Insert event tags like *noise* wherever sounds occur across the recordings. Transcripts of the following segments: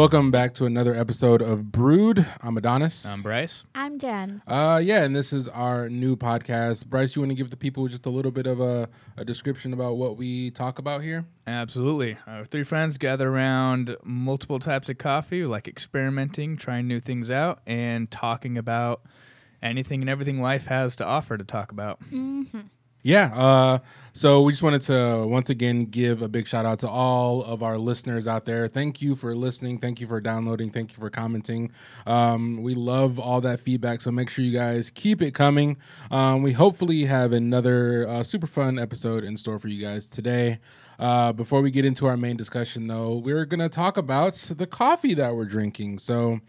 Welcome back to another episode of Brood. I'm Adonis. I'm Bryce. I'm Jen. Uh, yeah, and this is our new podcast. Bryce, you want to give the people just a little bit of a, a description about what we talk about here? Absolutely. Our three friends gather around multiple types of coffee, like experimenting, trying new things out, and talking about anything and everything life has to offer to talk about. Yeah. Uh, so we just wanted to once again give a big shout out to all of our listeners out there. Thank you for listening. Thank you for downloading. Thank you for commenting. Um, we love all that feedback. So make sure you guys keep it coming. Um, we hopefully have another uh, super fun episode in store for you guys today. Uh, before we get into our main discussion, though, we're going to talk about the coffee that we're drinking. So,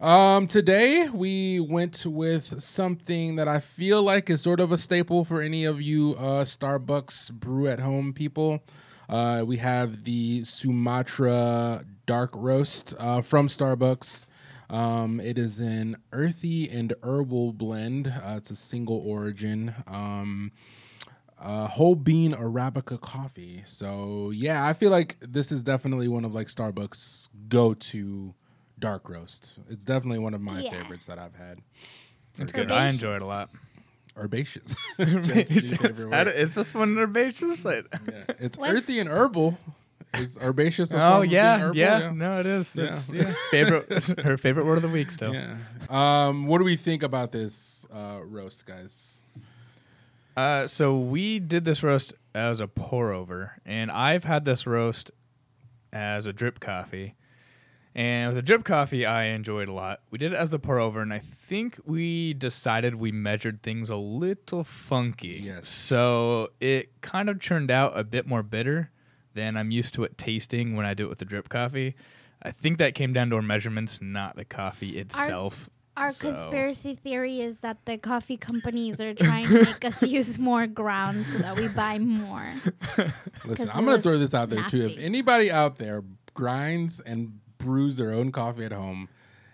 um, today we went with something that I feel like is sort of a staple for any of you uh, Starbucks brew at home people. Uh, we have the Sumatra Dark Roast uh, from Starbucks. Um, it is an earthy and herbal blend. Uh, it's a single origin. Um, uh, whole bean arabica coffee. So yeah, I feel like this is definitely one of like Starbucks go to dark roast. It's definitely one of my Yeah. favorites that I've had. It's good. I enjoy it a lot. Herbaceous. Jen's new favorite word. Is this one herbaceous? Like- Yeah, *laughs* It's Let's- earthy and herbal. Is herbaceous? a form Oh of being yeah, herbal? yeah, No, it is. Yeah. It's yeah. *laughs* favorite. *laughs* her favorite word of the week still. Yeah. Um, what do we think about this uh, roast, guys? Uh, so we did this roast as a pour over, and I've had this roast as a drip coffee. And with the drip coffee, I enjoyed a lot. We did it as a pour over, and I think we decided we measured things a little funky. Yes. So it kind of turned out a bit more bitter than I'm used to it tasting when I do it with the drip coffee. I think that came down to our measurements, not the coffee itself. Our So- conspiracy theory is that the coffee companies are trying to make us *laughs* use more ground so that we buy more. *laughs* Listen, I'm going to throw this out there too. If anybody out there grinds and brews their own coffee at home,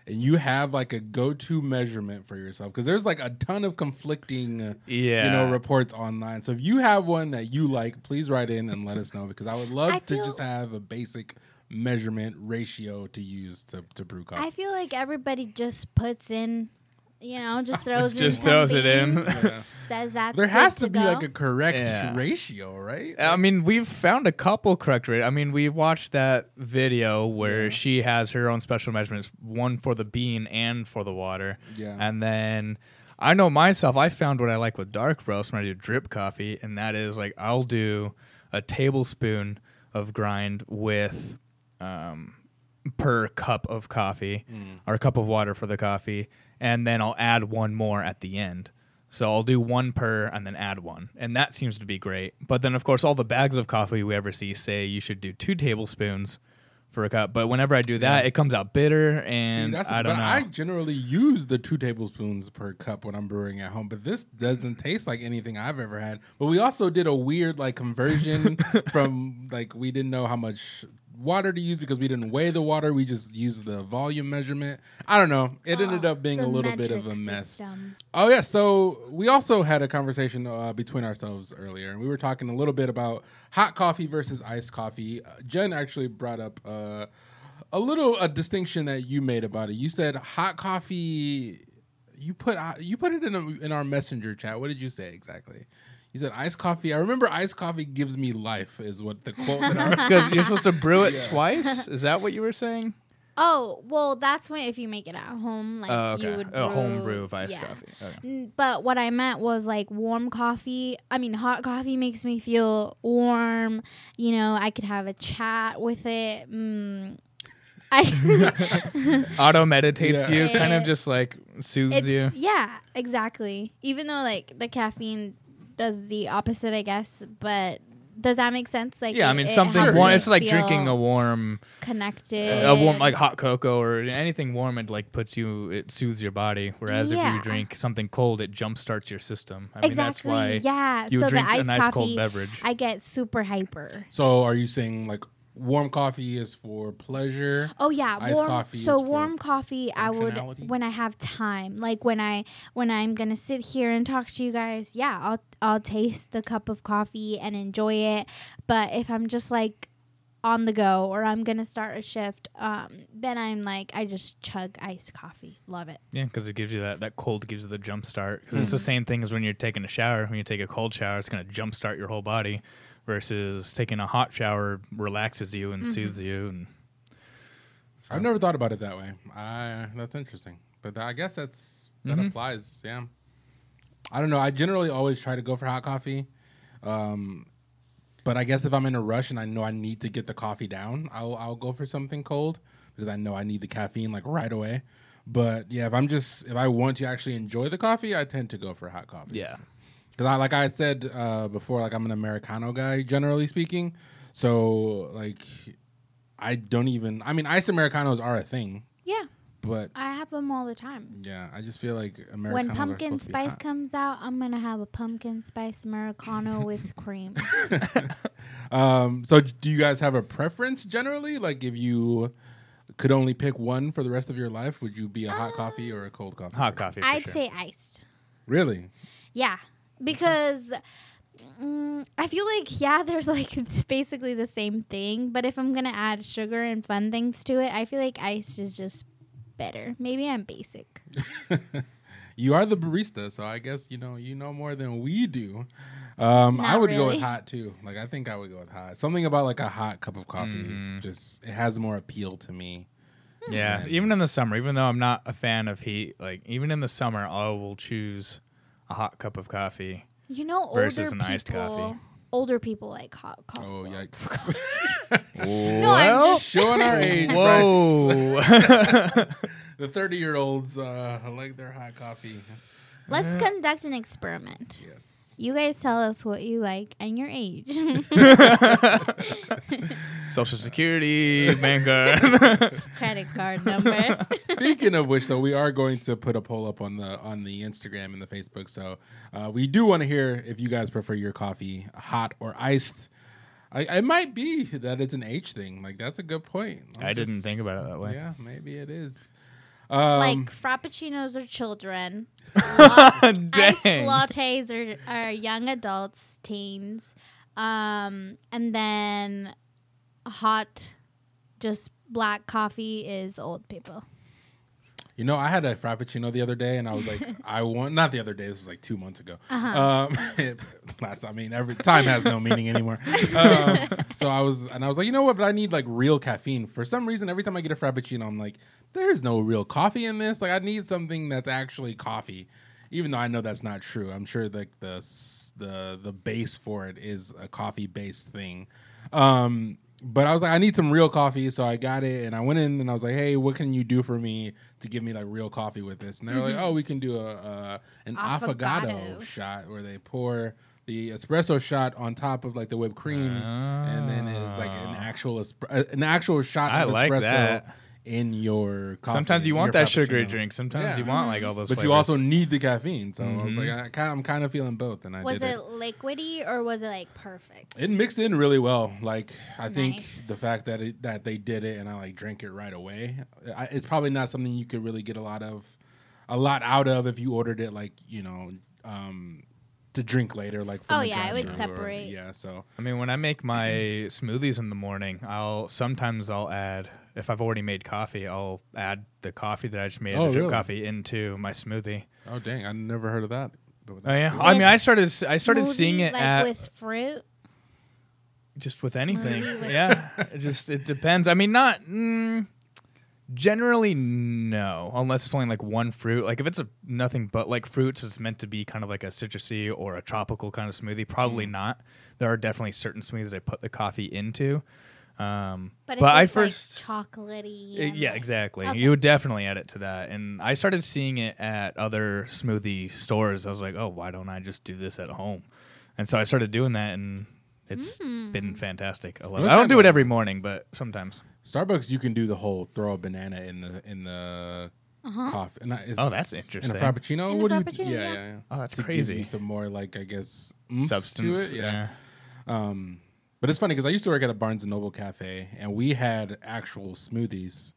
and you have like a go-to measurement for yourself, because there's like a ton of conflicting, uh, Yeah. you know, reports online. So if you have one that you like, please write in and let us know because I would *laughs* love I to feel- just have a basic measurement ratio to use to, to brew coffee. I feel like everybody just puts in, you know, just *laughs* throws in Just 10 throws it in. Yeah. Says that's There has good to be go. like a correct Yeah. ratio, right? I mean, we've found a couple correct rate. I mean, we watched that video where Yeah. she has her own special measurements, one for the bean and for the water. Yeah. And then I know myself, I found what I like with dark roast when I do drip coffee, and that is like I'll do a tablespoon of grind with um, per cup of coffee or a cup of water for the coffee, and then I'll add one more at the end. So I'll do one per and then add one. And that seems to be great. But then, of course, all the bags of coffee we ever see say you should do two tablespoons for a cup. But whenever I do that, Yeah. it comes out bitter and See, that's I don't but know. I generally use the two tablespoons per cup when I'm brewing at home, but this doesn't taste like anything I've ever had. But we also did a weird like conversion *laughs* from like we didn't know how much water to use because we didn't weigh the water. We just used the volume measurement. I don't know. It ended Oh, up being a little bit of a mess. system. Oh yeah, so we also had a conversation uh, between ourselves earlier, and we were talking a little bit about hot coffee versus iced coffee. Uh, Jen actually brought up uh, a little a distinction that you made about it. You said hot coffee. You put uh, you put it in a, in our messenger chat. What did you say exactly? You said iced coffee. I remember iced coffee gives me life is what the quote. *laughs* That I Because you're supposed to brew it *laughs* Yeah. twice? Is that what you were saying? Oh, well, that's when if you make it at home, like oh, okay. you would brew, a home brew of iced yeah. coffee. Okay. But what I meant was like warm coffee. I mean, hot coffee makes me feel warm. You know, I could have a chat with it. Mm. I *laughs* Auto meditates Yeah. you, kind of just like soothes you. yeah, exactly. Even though like the caffeine does the opposite, I guess. But does that make sense? Like, Yeah, I mean it something warm. It's like drinking a warm, connected. a warm like hot cocoa or anything warm. It like puts you, it soothes your body. Whereas if you drink something cold, it jumpstarts your system. I mean exactly. that's why yeah. you so drink the a iced nice coffee, cold beverage. I get super hyper. so are you saying like warm coffee is for pleasure? Oh yeah, Iced warm. coffee so is for warm coffee, I would when I have time, like when I when I'm gonna sit here and talk to you guys. Yeah, I'll I'll taste the cup of coffee and enjoy it. But if I'm just like on the go or I'm gonna start a shift, um, then I'm like I just chug iced coffee. Love it. Yeah, because it gives you that that cold gives you the jump start. 'Cause it's the same thing as when you're taking a shower. When you take a cold shower, it's gonna jump start your whole body, versus taking a hot shower relaxes you and soothes you. And I've never thought about it that way. I that's interesting, but I guess that's that Mhm. applies. Yeah. I don't know. I generally always try to go for hot coffee, um, but I guess if I'm in a rush and I know I need to get the coffee down, I'll I'll go for something cold because I know I need the caffeine like right away. But yeah, if I'm just if I want to actually enjoy the coffee, I tend to go for hot coffee. Yeah. Because I like I said uh, before, like I'm an Americano guy generally speaking. So like I don't even. I mean, ice Americanos are a thing, Yeah, but I have them all the time. yeah, I just feel like Americanos when are pumpkin to be spice hot. comes out, I'm gonna have a pumpkin spice americano *laughs* with cream. *laughs* Um, so do you guys have a preference generally? Like, if you could only pick one for the rest of your life, would you be a hot coffee or a cold coffee? hot person? coffee. For I'd sure. say iced. Really? Yeah, because mm, I feel like yeah, there's like *laughs* it's basically the same thing. But if I'm gonna add sugar and fun things to it, I feel like iced is just better. Maybe I'm basic. *laughs* You are the barista, so I guess you know you know more than we do. Um, I Not would go with hot too. Like I think I would go with hot. Something about like a hot cup of coffee Mhm. just it has more appeal to me. Yeah, even in the summer, even though I'm not a fan of heat, like even in the summer, I will choose a hot cup of coffee. You know, older Versus an people. iced coffee. Older people like hot coffee. Oh well. yikes! *laughs* No, I'm Well, just Showing our age. Whoa. *laughs* the thirty-year-olds uh, like their hot coffee. Let's conduct an experiment. Yes. You guys tell us what you like and your age. *laughs* Social Security, *laughs* bank card. Credit card number. Speaking of which, though, we are going to put a poll up on the on the Instagram and the Facebook. So uh, we do want to hear if you guys prefer your coffee hot or iced. I, it might be that it's an age thing. Like that's a good point. I'm I didn't think about it that way. Yeah, maybe it is. Um, like frappuccinos are children. *laughs* Iced lattes are, are young adults, teens. Um, and then hot, just black coffee is old people. You know, I had a frappuccino the other day, and I was like, *laughs* I want not the other day. This was like two months ago. Uh-huh. Um, *laughs* last, I mean, every time has no meaning anymore. Um, *laughs* so I was, and I was like, you know what? But I need like real caffeine. For some reason, every time I get a frappuccino, I'm like, there's no real coffee in this. Like, I need something that's actually coffee. Even though I know that's not true, I'm sure like the the the base for it is a coffee based thing. Um, but I was like, I need some real coffee, so I got it, and I went in and I was like, Hey, what can you do for me to give me like real coffee with this? And they were like, Oh, we can do a, a an affogato. Shot where they pour the espresso shot on top of like the whipped cream, and then it's like an Ah. actual uh, an actual shot I of like espresso that. In your coffee. Sometimes you want that sugary drink. Sometimes Yeah. you want like all those. But you also need the caffeine, so I was like, Mhm. I kind I'm kind of feeling both, and I Was did it liquidy or was it like perfect? it mixed in really well. Like I think the fact that it, that they did it and I like drank it right away. I, it's probably not something you could really get a lot of, a lot out of if you ordered it like you know um, to drink later. Like from Oh, yeah, it would drive-thru or- separate. yeah, so I mean, when I make my smoothies in the morning, I'll sometimes I'll add if I've already made coffee, I'll add the coffee that I just made, Oh, the drip really? coffee, into my smoothie. oh dang, I never heard of that. Oh yeah, that's I mean, I started I started seeing it like at with fruit. just with anything. With- yeah, *laughs* it just it depends. I mean, not mm, generally no, unless it's only like one fruit. Like if it's a nothing but like fruits, it's meant to be kind of like a citrusy or a tropical kind of smoothie. Probably not. There are definitely certain smoothies I put the coffee into. Um, But, but I first like chocolatey. Uh, and, yeah, exactly. Okay. You would definitely add it to that. And I started seeing it at other smoothie stores. I was like, oh, why don't I just do this at home? And so I started doing that, and it's Mm. been fantastic. I love it. I don't do it every morning, but sometimes. Starbucks, you can do the whole throw a banana in the in the Uh-huh. coffee. And that is- Oh, that's In interesting. a frappuccino, In a what do you? frappuccino, yeah, yeah. yeah, yeah. Oh, that's to give crazy. you some more like I guess oomph Substance. To it. yeah. Um, but it's funny because I used to work at a Barnes and Noble cafe, and we had actual smoothies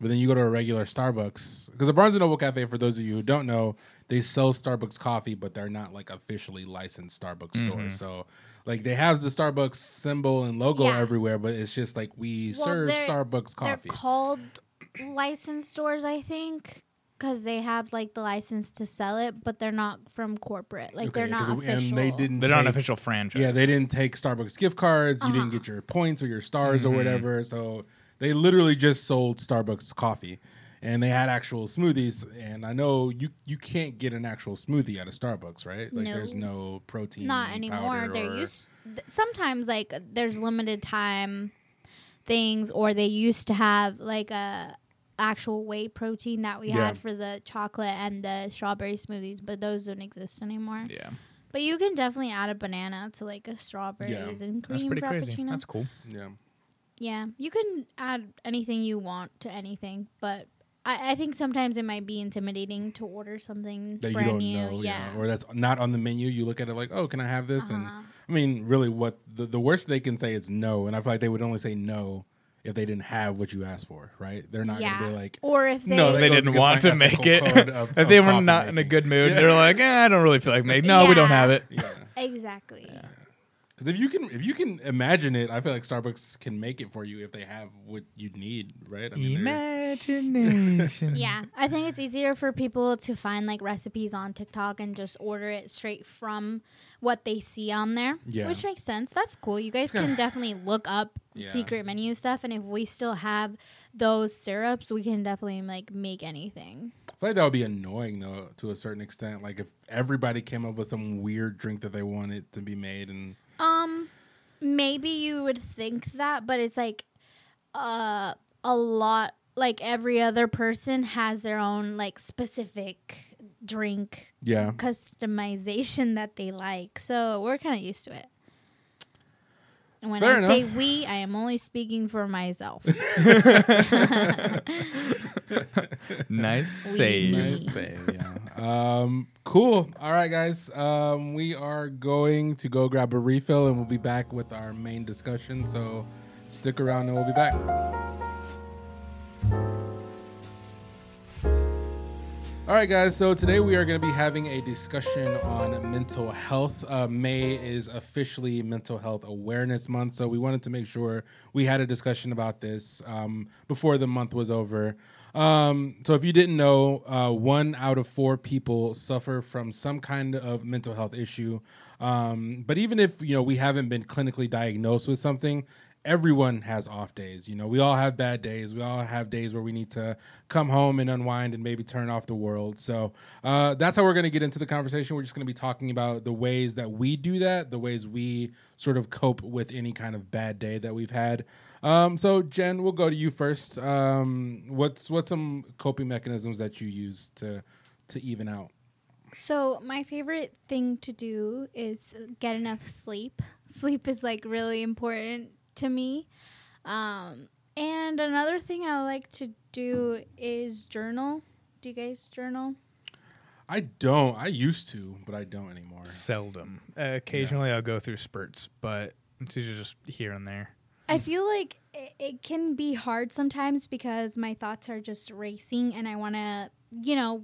But then you go to a regular Starbucks because the Barnes and Noble Cafe, for those of you who don't know, they sell Starbucks coffee, but they're not like officially licensed Starbucks store. Mm-hmm. So like they have the Starbucks symbol and logo Yeah. everywhere, but it's just like we Well, serve they're- Starbucks They're coffee. called licensed stores, I think, because they have like the license to sell it, but they're not from corporate. Like they're Okay, not 'cause- official. and they didn't. They're not an take- official franchise. Yeah, they didn't take Starbucks gift cards. You didn't Uh-huh. get your points or your stars Mm-hmm. or whatever. So they literally just sold Starbucks coffee, and they had actual smoothies. And I know you you can't get an actual smoothie at a Starbucks, right? Like No. there's no protein. not anymore. powder They're or- used th- sometimes like there's limited time things, or they used to have like a actual whey protein that we Yeah. had for the chocolate and the strawberry smoothies, but those don't exist anymore. Yeah, But you can definitely add a banana to like a strawberries and cream that's pretty crazy. That's cool. Yeah. Yeah, you can add anything you want to anything, but I, I think sometimes it might be intimidating to order something That you brand don't new. know, yeah. or that's not on the menu. You look at it like, oh, can I have this? And Uh-huh. I mean, really, what the, the worst they can say is no, and I feel like they would only say no if they didn't have what you asked for, right? They're not yeah. gonna be like, or if they, No, They That goes didn't want to make it. of- *laughs* if they were coffee not in a good mood, Yeah. they're like, eh, I don't really feel like making. No, we don't have it. yeah. exactly. Because if you can, if you can imagine it, I feel like Starbucks can make it for you if they have what you need, right? I mean, Imagination. *laughs* Yeah, I think it's easier for people to find like recipes on TikTok and just order it straight from what they see on there. Yeah. Which makes sense. That's cool. You guys can definitely look up Yeah. secret menu stuff and if we still have those syrups, we can definitely like make anything. I feel like that would be annoying though, to a certain extent. Like if everybody came up with some weird drink that they wanted to be made, and Um maybe you would think that, but it's like uh a lot like every other person has their own like specific drink yeah, customization that they like. So we're kind of used to it. And when Fair I say we, I am only speaking for myself. *laughs* *laughs* Nice We save. need- Nice save, yeah. Um, cool. All right, guys. Um, we are going to go grab a refill, and we'll be back with our main discussion. So stick around, and we'll be back. All right, guys. So today we are going to be having a discussion on mental health. Uh, May is officially Mental Health Awareness Month, so we wanted to make sure we had a discussion about this um, before the month was over. Um, so if you didn't know, uh, one out of four people suffer from some kind of mental health issue. Um, but even if you know we haven't been clinically diagnosed with something, everyone has off days. You know, we all have bad days. We all have days where we need to come home and unwind and maybe turn off the world. So uh, that's how we're going to get into the conversation. We're just going to be talking about the ways that we do that, the ways we sort of cope with any kind of bad day that we've had. Um, so Jen, we'll go to you first. Um, what's what's some coping mechanisms that you use to to even out? so my favorite thing to do is get enough sleep. Sleep is like really important to me. Um, and another thing I like to do is journal. Do you guys journal? I don't. I used to, but I don't anymore. Seldom. Uh, occasionally, I'll go through spurts, but it's usually just here and there. I feel like it, it can be hard sometimes because my thoughts are just racing and I want to, you know,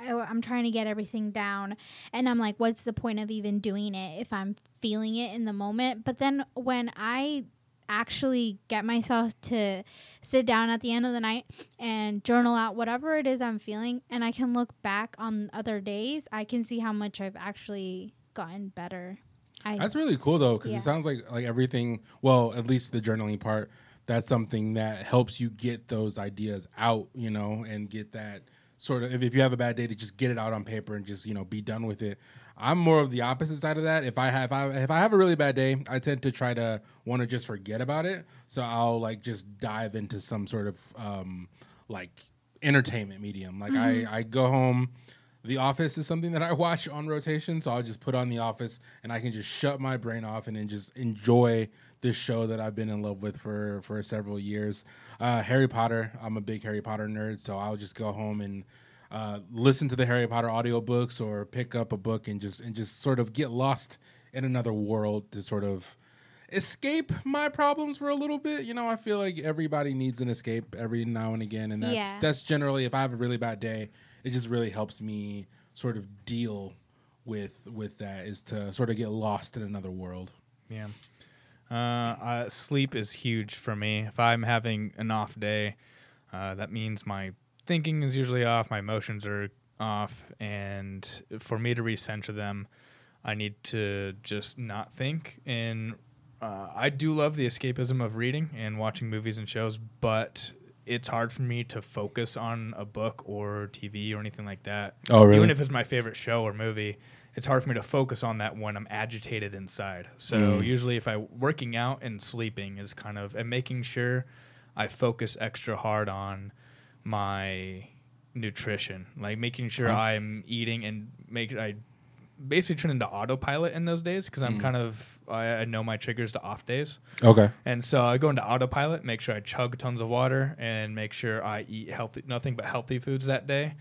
I, I'm trying to get everything down. And I'm like, what's the point of even doing it if I'm feeling it in the moment? But then when I actually get myself to sit down at the end of the night and journal out whatever it is I'm feeling, and I can look back on other days, I can see how much I've actually gotten better. I, That's really cool though, because Yeah. it sounds like like everything. Well, at least the journaling part. That's something that helps you get those ideas out, you know, and get that sort of. If, if you have a bad day, to just get it out on paper and just you know be done with it. I'm more of the opposite side of that. If I have if I, if I have a really bad day, I tend to try to want to just forget about it. So I'll like just dive into some sort of um, like entertainment medium. Like I I go home. The Office is something that I watch on rotation, so I'll just put on The Office and I can just shut my brain off and then just enjoy this show that I've been in love with for for several years. Uh, Harry Potter, I'm a big Harry Potter nerd, so I'll just go home and uh, listen to the Harry Potter audiobooks or pick up a book and just and just sort of get lost in another world to sort of escape my problems for a little bit. You know, I feel like everybody needs an escape every now and again, and that's Yeah. that's generally if I have a really bad day, it just really helps me sort of deal with with that is to sort of get lost in another world. Yeah. Uh, uh, sleep is huge for me. If I'm having an off day, uh, that means my thinking is usually off, my emotions are off, and for me to recenter them, I need to just not think. And uh, I do love the escapism of reading and watching movies and shows, but it's hard for me to focus on a book or TV or anything like that. Oh, really? Even if it's my favorite show or movie, it's hard for me to focus on that when I'm agitated inside. So Mm. usually, if I working out and sleeping is kind of and making sure I focus extra hard on my nutrition, like making sure Huh. I'm eating and make I basically turn into autopilot in those days because I'm Mm. kind of I, I know my triggers to off days. Okay. And so I go into autopilot, make sure I chug tons of water, and make sure I eat healthy, nothing but healthy foods that day.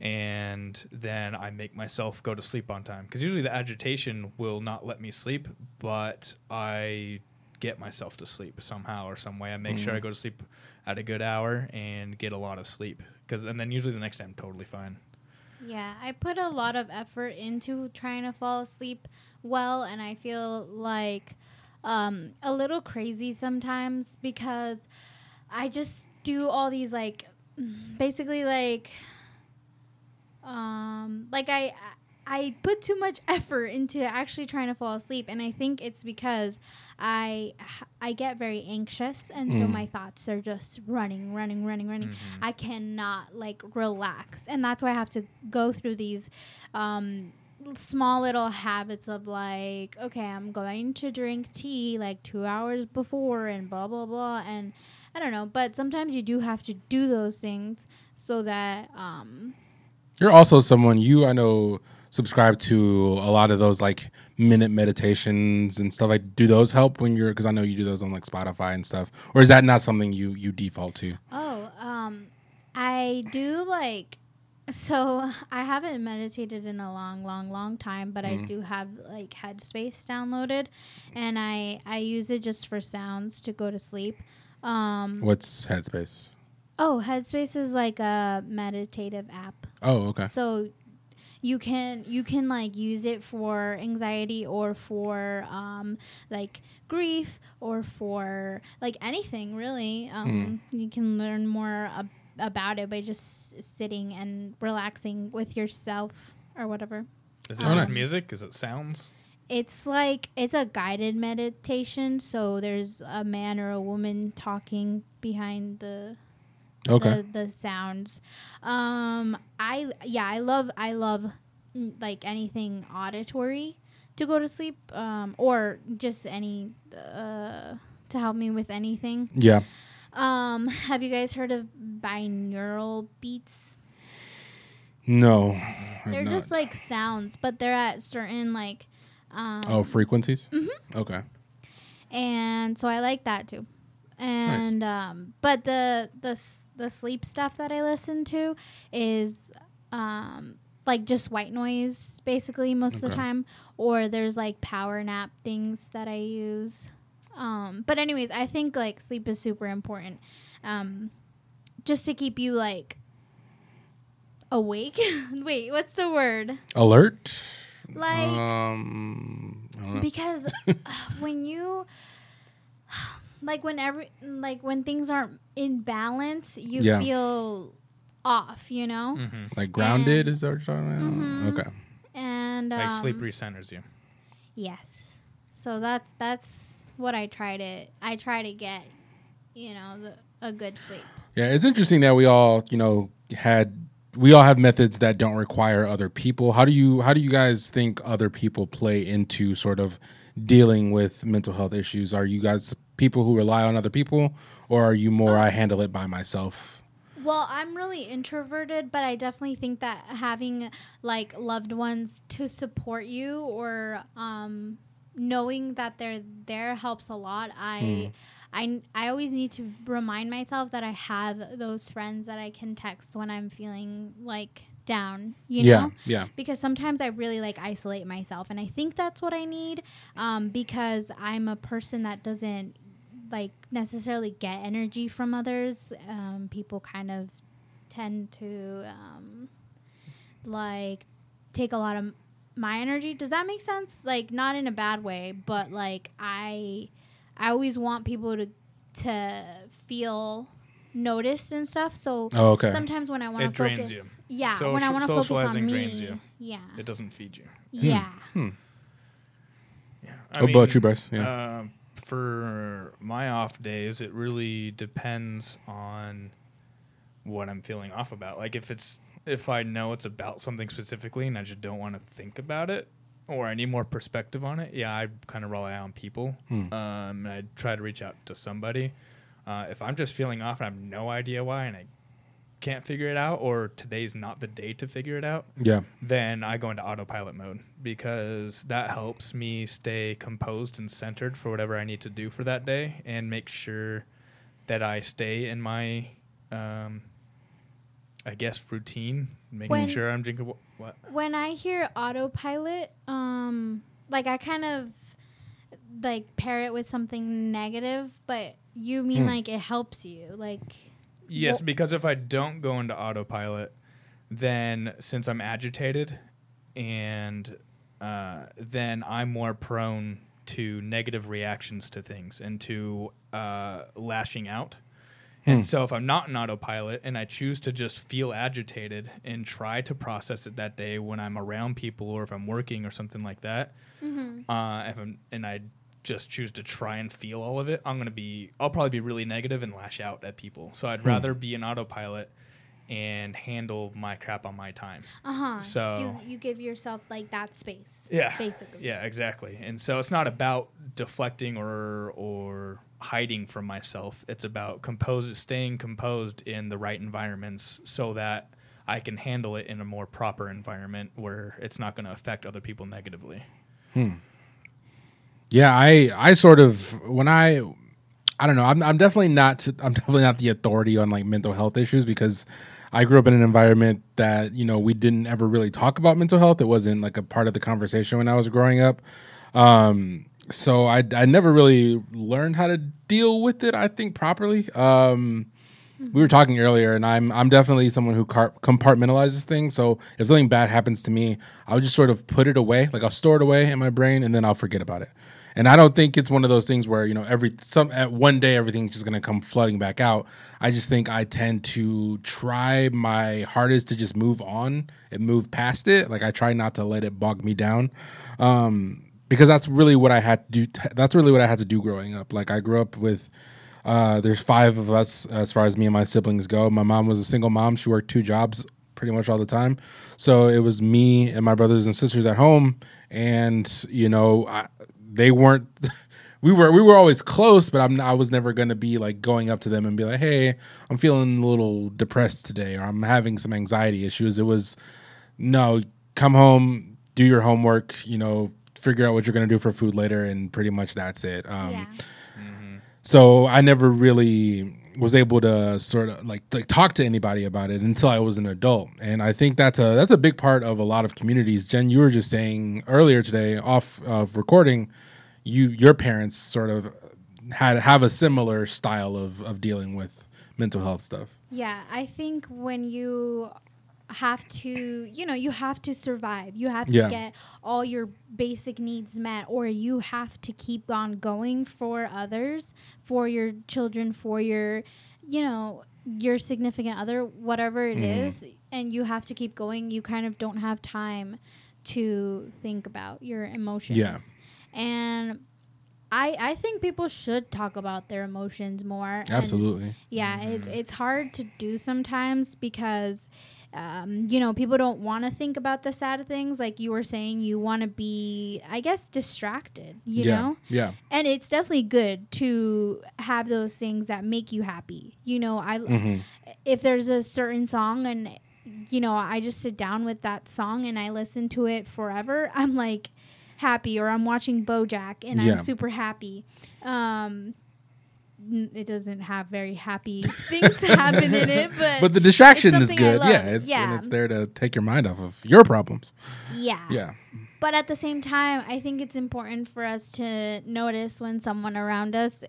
And then I make myself go to sleep on time because usually the agitation will not let me sleep, but I get myself to sleep somehow or some way. I make sure I go to sleep at a good hour and get a lot of sleep because, and then usually the next day I'm totally fine. Yeah, I put a lot of effort into trying to fall asleep well, and I feel like um, a little crazy sometimes because I just do all these like basically like um like I I put too much *laughs* effort into actually trying to fall asleep and I think it's because I I get very anxious and so Mm. my thoughts are just running running running running Mhm. I cannot like relax and that's why I have to go through these um small little habits of like okay I'm going to drink tea like 2 hours before and blah blah blah and I don't know but sometimes you do have to do those things so that um You're also someone you I know subscribe to a lot of those like minute meditations and stuff. Like, do those help when you're? Because I know you do those on like Spotify and stuff. Or is that not something you you default to? Oh, um, I do like. *laughs* So I haven't meditated in a long, long, long time, but I Mhm. do have like Headspace downloaded, and I I use it just for sounds to go to sleep. Um, What's Headspace? oh, Headspace is like a meditative app. Oh, okay. So you can you can like use it for anxiety or for um like grief or for like anything really. Um you can learn more ab- about it by just s- sitting and relaxing with yourself or whatever. Is it Oh, just music? Is it sounds? It's like it's a guided meditation, so there's a man or a woman talking behind the Okay. the, the sounds. Um, I yeah, I love I love mm, like anything auditory to go to sleep, um, or just any uh, to help me with anything. yeah. Um, have you guys heard of binaural beats? No. They're just not. like sounds, but they're at certain like um, oh frequencies. Mm-hmm. Okay. and so I like that too. And um, but the the the sleep stuff that I listen to is um like just white noise basically most of the time, or there's like power nap things that I use. Um, but anyways, I think like sleep is super important, um, just to keep you like awake. *laughs* Wait, what's the word? Alert. Like um. I don't know. because uh, *laughs* when you like whenever like when things aren't in balance you Yeah. feel off you know Mm-hmm. like grounded is that what you're talking about? Mhm. Okay. and Like um, sleep recenters you. yes so that's that's what i try to i try to get you know the, a good sleep Yeah, it's interesting that we all, you know, had we all have methods that don't require other people. How do you how do you guys think other people play into sort of dealing with mental health issues? Are you guys people who rely on other people or are you more I handle it by myself? Well, I'm really introverted, but I definitely think that having like loved ones to support you or um, knowing that they're there helps a lot. I, I, I always need to remind myself that I have those friends that I can text when I'm feeling like down, you yeah, know? yeah, Because sometimes I really like isolate myself and I think that's what I need um, because I'm a person that doesn't like necessarily get energy from others. Um, people kind of tend to um, like take a lot of my energy. Does that make sense? Like not in a bad way, but like I I always want people to to feel noticed and stuff. So Oh, okay. sometimes when I want to focus, you. yeah, Social- when I want to focus on me, you. yeah, It doesn't feed you. yeah. Hmm. Yeah. What about you, Bryce? Yeah. Um, for my off days, it really depends on what I'm feeling off about. Like if it's if I know it's about something specifically and I just don't want to think about it, or I need more perspective on it, yeah, I kind of rely on people. Hmm. Um, and I try to reach out to somebody. Uh, if I'm just feeling off and I have no idea why and I can't figure it out, or today's not the day to figure it out, yeah. then I go into autopilot mode because that helps me stay composed and centered for whatever I need to do for that day and make sure that I stay in my, um, I guess, routine, making When- sure I'm drinking. wa- What? When I hear autopilot, um, like I kind of like pair it with something negative, but you mean Hmm. like it helps you, like Yes, Well- because if I don't go into autopilot, then since I'm agitated and uh, then I'm more prone to negative reactions to things and to uh, lashing out. And so if I'm not in autopilot and I choose to just feel agitated and try to process it that day when I'm around people or if I'm working or something like that, uh, if I'm, and I just choose to try and feel all of it, I'm gonna be I'll probably be really negative and lash out at people. So I'd rather be an autopilot and handle my crap on my time. uh huh. So- you you give yourself like that space, Yeah. basically. Yeah, exactly. And so it's not about deflecting or or hiding from myself. It's about compose staying composed in the right environments so that I can handle it in a more proper environment where it's not going to affect other people negatively. Yeah, I I sort of when I I don't know, I'm I'm definitely not *laughs* I'm definitely not the authority on like mental health issues because I grew up in an environment that, you know, we didn't ever really talk about mental health. It wasn't like a part of the conversation when I was growing up. Um so I I never really learned how to deal with it, I think properly. Um we were talking earlier, and I'm I'm definitely someone who car- compartmentalizes things. So if something bad happens to me, I'll just sort of put it away, like I'll store it away in my brain, and then I'll forget about it. And I don't think it's one of those things where you know every some at one day everything's just gonna come flooding back out. I just think I tend to try my hardest to just move on and move past it. Like I try not to let it bog me down. Um, because that's really what I had to do. That's really what I had to do growing up. Like I grew up with uh, there's five of us as far as me and my siblings go. My mom was a single mom. She worked two jobs pretty much all the time. So it was me and my brothers and sisters at home. And, you know, I, they weren't, *laughs* we were, we were always close, but I'm, I was never going to be like going up to them and be like, Hey, I'm feeling a little depressed today, or I'm having some anxiety issues. It was, no, come home, do your homework, you know, figure out what you're going to do for food later. And pretty much that's it. Um, yeah. so I never really was able to sort of like like talk to anybody about it until I was an adult. And I think that's a that's a big part of a lot of communities. Jen, you were just saying earlier today off of recording, you your parents sort of had have a similar style of of dealing with mental health stuff. Yeah, I think when you have to, you know, you have to survive. You have to Yeah. get all your basic needs met, or you have to keep on going for others, for your children, for your, you know, your significant other, whatever it mm-hmm. is, and you have to keep going. You kind of don't have time to think about your emotions. Yeah. And I, I think people should talk about their emotions more. and- Absolutely. yeah, it's mm-hmm. it's hard to do sometimes because um, you know people don't want to think about the sad things. Like you were saying, you want to be, I guess, distracted. You yeah. know, Yeah. and it's definitely good to have those things that make you happy. You know, I Mhm. if there's a certain song and you know I just sit down with that song and I listen to it forever, I'm like happy. Or I'm watching BoJack and Yeah. I'm super happy. Um, it doesn't have very happy *laughs* things to happen in it, *laughs* but But the distraction is good. Yeah, it's Yeah. and it's there to take your mind off of your problems. yeah. Yeah. But at the same time, I think it's important for us to notice when someone around us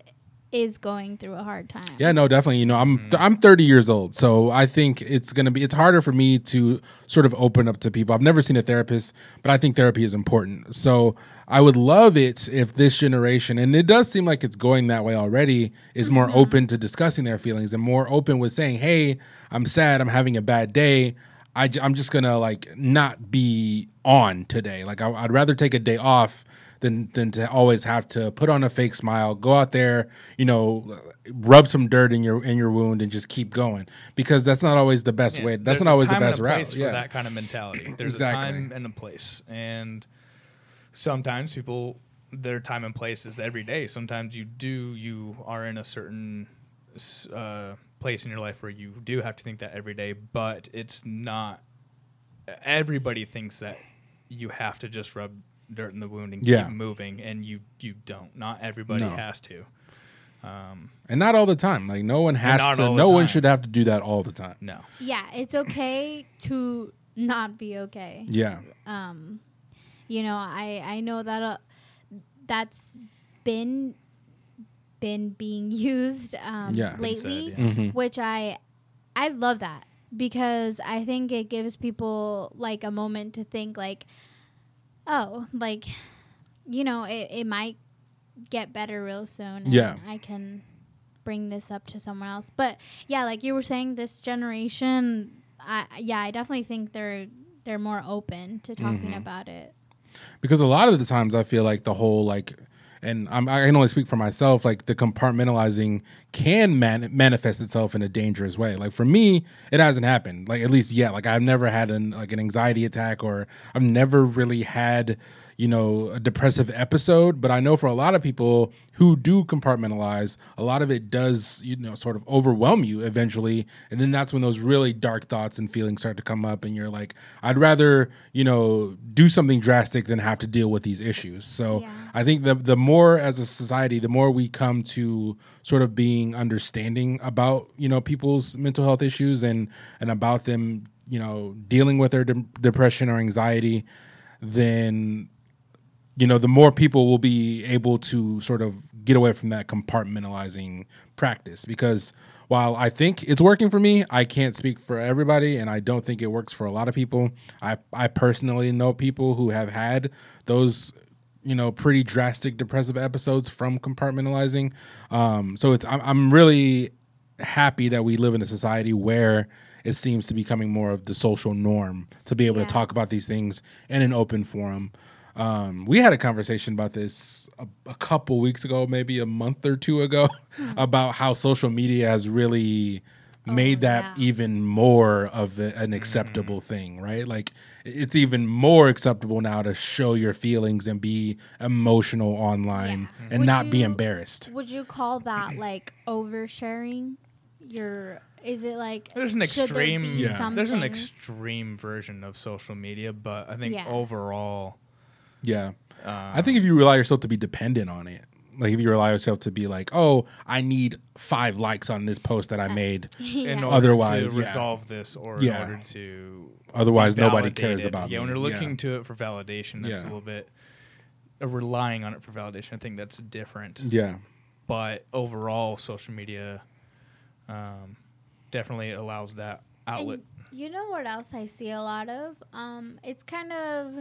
is going through a hard time. Yeah, no, definitely. You know, I'm mm. I'm 30 years old, so I think it's gonna be it's harder for me to sort of open up to people. I've never seen a therapist, but I think therapy is important. So I would love it if this generation, and it does seem like it's going that way already, is more mm-hmm. open to discussing their feelings and more open with saying, "Hey, I'm sad. I'm having a bad day. I, am just gonna like not be on today. Like I, I'd rather take a day off." than than to always have to put on a fake smile, go out there, you know, rub some dirt in your in your wound and just keep going because that's not always the best Yeah, way. That's not always the time and best a route. place Yeah. for that kind of mentality. There's Exactly. a time and a place, and sometimes people their time and place is every day. Sometimes you do you are in a certain uh, place in your life where you do have to think that every day, but it's not. Everybody thinks that you have to just rub dirt in the wound and Yeah. keep moving, and you you don't. Not everybody No. has to. Um, and not all the time. Like no one has to. No one should have to do that all the time. no. Yeah, it's okay to not be okay. Yeah. Um, you know, I I know that uh, that's been been being *laughs* used um, Yeah. Lately, said, yeah. Mhm. which I I love that because I think it gives people like a moment to think like, oh, like you know, it, it might get better real soon. and Yeah. I can bring this up to someone else. But yeah, like you were saying, this generation, I yeah, I definitely think they're they're more open to talking Mhm. about it. Because a lot of the times I feel like the whole like, and I'm, I can only speak for myself. Like the compartmentalizing can man- manifest itself in a dangerous way. Like for me, it hasn't happened. Like at least yet. Like I've never had an like an anxiety attack, or I've never really had you know a depressive episode. But I know for a lot of people who do compartmentalize, a lot of it does you know sort of overwhelm you eventually, and then that's when those really dark thoughts and feelings start to come up, and you're like, I'd rather you know do something drastic than have to deal with these issues. So Yeah. I think the the more as a society, the more we come to sort of being understanding about you know people's mental health issues and and about them you know dealing with their de- depression or anxiety, then you know the more people will be able to sort of get away from that compartmentalizing practice because while I think it's working for me, I can't speak for everybody, and I don't think it works for a lot of people. I I personally know people who have had those you know pretty drastic depressive episodes from compartmentalizing. Um, so it's I'm, I'm really happy that we live in a society where it seems to be becoming more of the social norm to be able Yeah. to talk about these things in an open forum. Um, we had a conversation about this a, a couple weeks ago, maybe a month or two ago, *laughs* about how social media has really made that yeah. even more of a, an acceptable thing, right? Like it's even more acceptable now to show your feelings and be emotional online Yeah. and Would not be embarrassed. Would you call that *clears throat* like oversharing? Your is it like There's an should there extreme. Yeah. something? There's an extreme version of social media, but I think Yeah. overall, Yeah. uh, I think if you rely yourself to be dependent on it, like if you rely yourself to be like, oh, I need five likes on this post that I made, yeah. in order Otherwise, to yeah. resolve this, *laughs* or Yeah. in order to otherwise nobody cares validated. about Yeah, me. when you're Yeah. looking to it for validation, that's Yeah. a little bit uh, relying on it for validation. I think that's different. Yeah. But overall, social media um, definitely allows that outlet. And you know what else I see a lot of? Um, it's kind of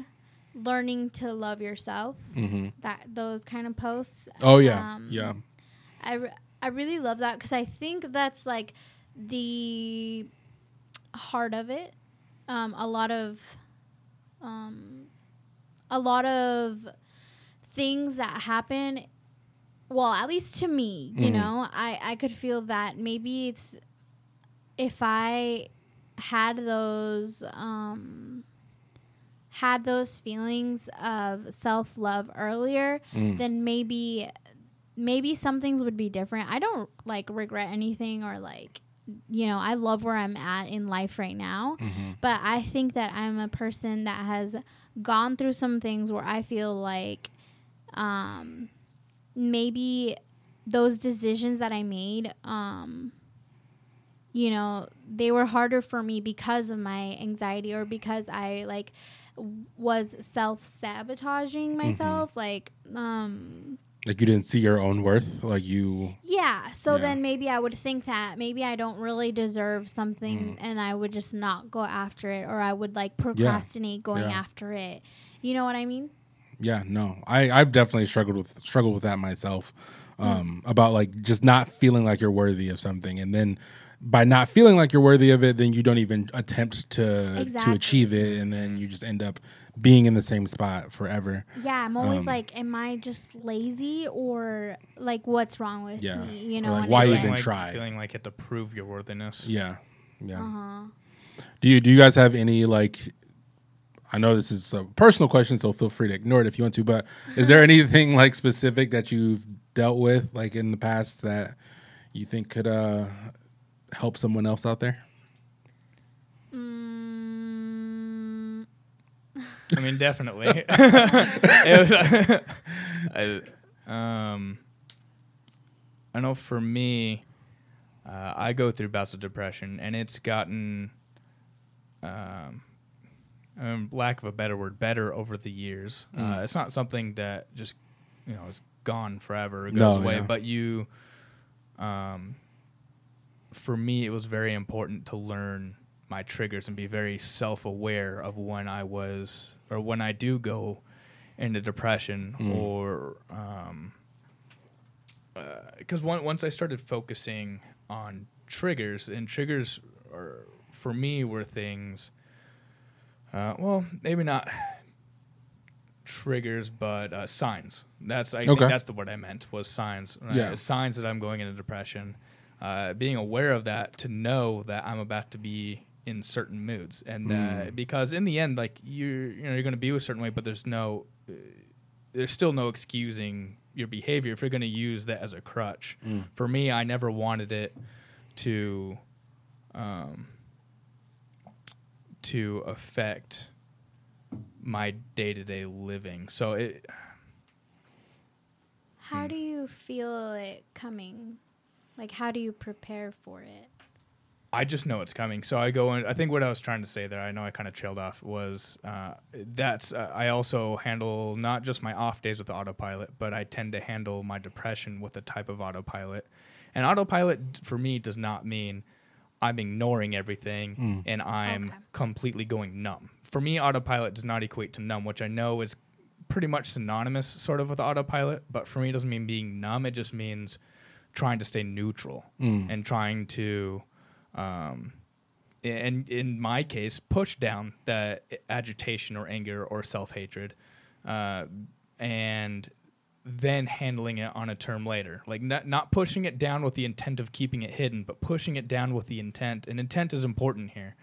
learning to love yourself. hmm That those kind of posts. Oh yeah. Um, yeah. I, re- I really love that because I think that's like the heart of it. Um, a lot of, um, a lot of things that happen. Well, at least to me, you Mhm. know, I I could feel that maybe it's if I had those um had those feelings of self love earlier, Mm. then maybe maybe some things would be different. I don't like regret anything or like you know, I love where I'm at in life right now, Mhm. but I think that I'm a person that has gone through some things where I feel like um maybe those decisions that I made, um, you know, they were harder for me because of my anxiety or because I like was self sabotaging myself. Like, um, Like you didn't see your own worth. Like you. yeah. So Yeah. then maybe I would think that maybe I don't really deserve Mm. something and I would just not go after it or I would like procrastinate going Yeah. after it. You know what I mean? Yeah, no, I I've definitely struggled with struggled with that myself. Hmm. Um, about like just not feeling like you're worthy of something, and then by not feeling like you're worthy of it, then you don't even attempt to Exactly. to achieve it, and then you just end up being in the same spot forever. Yeah, I'm always Um, like, am I just lazy or like what's wrong with Yeah. me? You know, like, why I feeling get- even like, try? Feeling like you have to prove your worthiness. Yeah, yeah. Uh-huh. Do you do you guys have any like? I know this is a personal question, so feel free to ignore it if you want to. But is there *laughs* anything like specific that you've dealt with like in the past that you think could uh help someone else out there? Mm, I mean, definitely. it was, *laughs* *laughs* I, um, I know for me, uh, I go through bouts of depression, and it's gotten, um, um, lack of a better word, better over the years. Uh, it's not something that just, you know, is gone forever or goes No, away, yeah. but you, um, for me, it was very important to learn my triggers and be very self aware of when I was or when I do go into depression Mm. or because one once I started focusing on triggers and triggers are for me were things uh, well maybe not triggers but uh, signs that's I Okay. think that's the word I meant was signs Uh, Yeah. signs that I'm going into depression uh, being aware of that to know that I'm about to be in certain moods and uh, Mm. because in the end like you're you know you're going to be a certain way but there's no uh, there's still no excusing your behavior if you're going to use that as a crutch Mm. for me I never wanted it to um, to affect my day-to-day living so it how do you feel it coming? Like, how do you prepare for it? I just know it's coming. So I go in. I think what I was trying to say there, I know I kind of trailed off, was uh, that's uh, I also handle not just my off days with autopilot, but I tend to handle my depression with a type of autopilot. And autopilot for me does not mean I'm ignoring everything and I'm Okay. completely going numb. For me, autopilot does not equate to numb, which I know is pretty much synonymous sort of with autopilot. But for me, it doesn't mean being numb. It just means trying to stay neutral and trying to um, and in my case, push down the agitation or anger or self hatred, uh, and then handling it on a term later. Like not not pushing it down with the intent of keeping it hidden, but pushing it down with the intent. And intent is important here.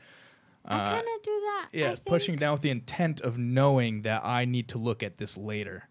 I Uh, kind of do that. I yeah, think, pushing down with the intent of knowing that I need to look at this later.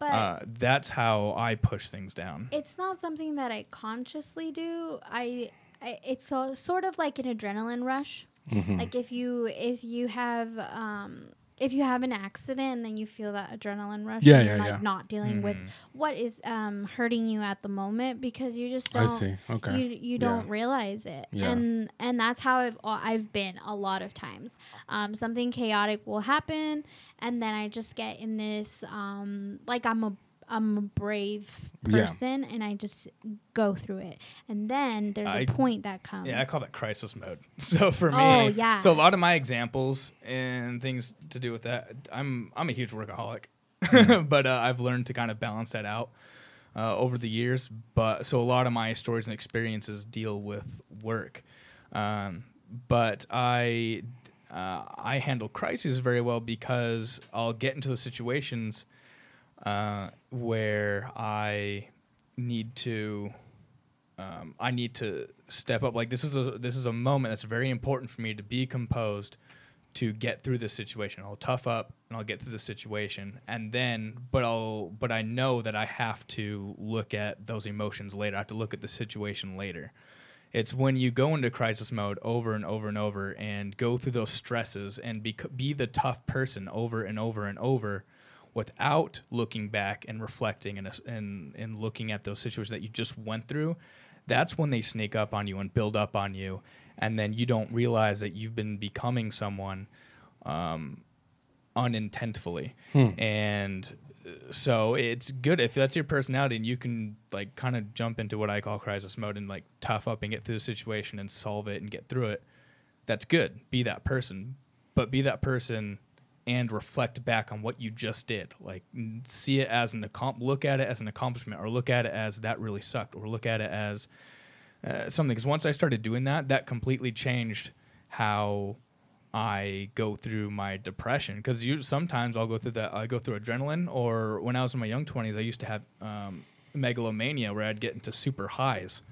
But Uh, that's how I push things down. it's not something that I consciously do. I, I it's so, sort of like an adrenaline rush. Mm-hmm. Like if you if you have um if you have an accident and then you feel that adrenaline rush Yeah, and yeah, like yeah. not dealing with Mhm. what is um hurting you at the moment because you just don't I see. Okay. you you Yeah. don't realize it Yeah. and and that's how I've I've been a lot of times um, something chaotic will happen and then I just get in this um, like I'm a I'm a brave Yeah. person and I just go through it and then there's a I- point that comes Yeah, I call that crisis mode. *laughs* So for me, Oh, yeah. So a lot of my examples and things to do with that, I'm I'm a huge workaholic, *laughs* but uh, I've learned to kind of balance that out uh, over the years. But so a lot of my stories and experiences deal with work, um, but I uh, I handle crises very well because I'll get into those situations uh, where I need to um, I need to step up. Like this is a this is a moment that's very important for me to be composed to get through this situation. I'll tough up and I'll get through the situation, and then but I'll but I know that I have to look at those emotions later. I have to look at the situation later. It's when you go into crisis mode over and over and over and go through those stresses and be, be the tough person over and over and over without looking back and reflecting and and and looking at those situations that you just went through, that's when they sneak up on you and build up on you, and then you don't realize that you've been becoming someone um, unintentfully, and uh, so it's good if that's your personality and you can like kind of jump into what I call crisis mode and like tough up and get through the situation and solve it and get through it. That's good. Be that person, but be that person and reflect back on what you just did. Like see it as an accom- look at it as an accomplishment, or look at it as that really sucked, or look at it as uh, something. Because once I started doing that, that completely changed how I go through my depression. Because you sometimes I'll go through that. I go through adrenaline, or when I was in my young twenties, I used to have um, megalomania, where I'd get into super highs.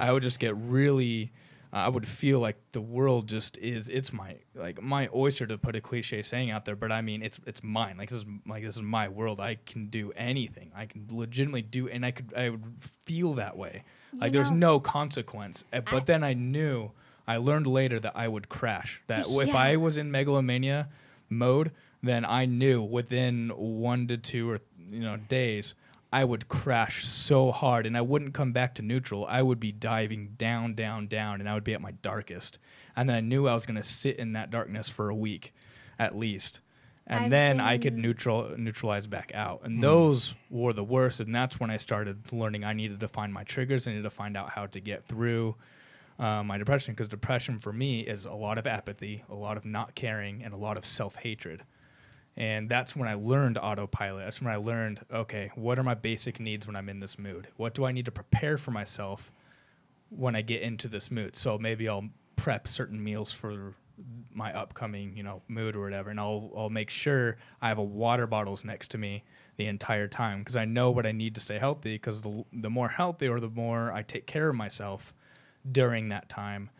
I would just get really. I would feel like the world just is. It's my like my oyster to put a cliche saying out there, but I mean it's it's mine. Like this is like this is my world. I can do anything. I can legitimately do, and I could I would feel that way. Like You there's no consequence. Uh, But then I knew. I learned later that I would crash. That if I was in megalomania mode, then I knew within one to two or you know days I would crash so hard and I wouldn't come back to neutral. I would be diving down, down, down, and I would be at my darkest. And then I knew I was going to sit in that darkness for a week, at least. And I've then I could neutral neutralize back out. And those were the worst. And that's when I started learning I needed to find my triggers. I needed to find out how to get through uh, my depression because depression for me is a lot of apathy, a lot of not caring, and a lot of self hatred. And that's when I learned autopilot. That's when I learned, okay, what are my basic needs when I'm in this mood? What do I need to prepare for myself when I get into this mood? So maybe I'll prep certain meals for my upcoming, you know, mood or whatever, and I'll I'll make sure I have a water bottles next to me the entire time because I know what I need to stay healthy. Because the the more healthy or the more I take care of myself during that time,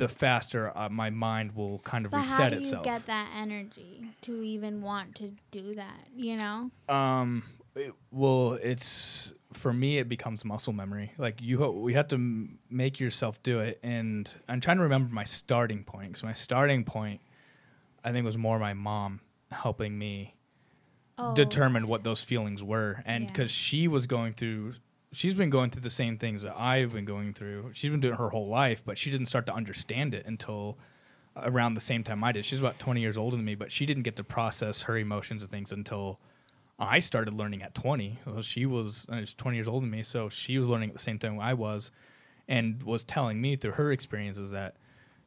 the faster uh, my mind will kind of But reset how do itself. you get that energy to even want to do that? You know, Um, it- well, it's for me. It becomes muscle memory. Like you, ho- we have to m- make yourself do it. And I'm trying to remember my starting point because my starting point, I think, was more my mom helping me oh, determine what those feelings were, and Yeah. because she was going through. She's been going through the same things that I've been going through. She's been doing it her whole life, but she didn't start to understand it until around the same time I did. She's about 20 years older than me, but she didn't get to process her emotions and things until I started learning at 20. Well, she was, uh, she's 20 years older than me, so she was learning at the same time I was and was telling me through her experiences that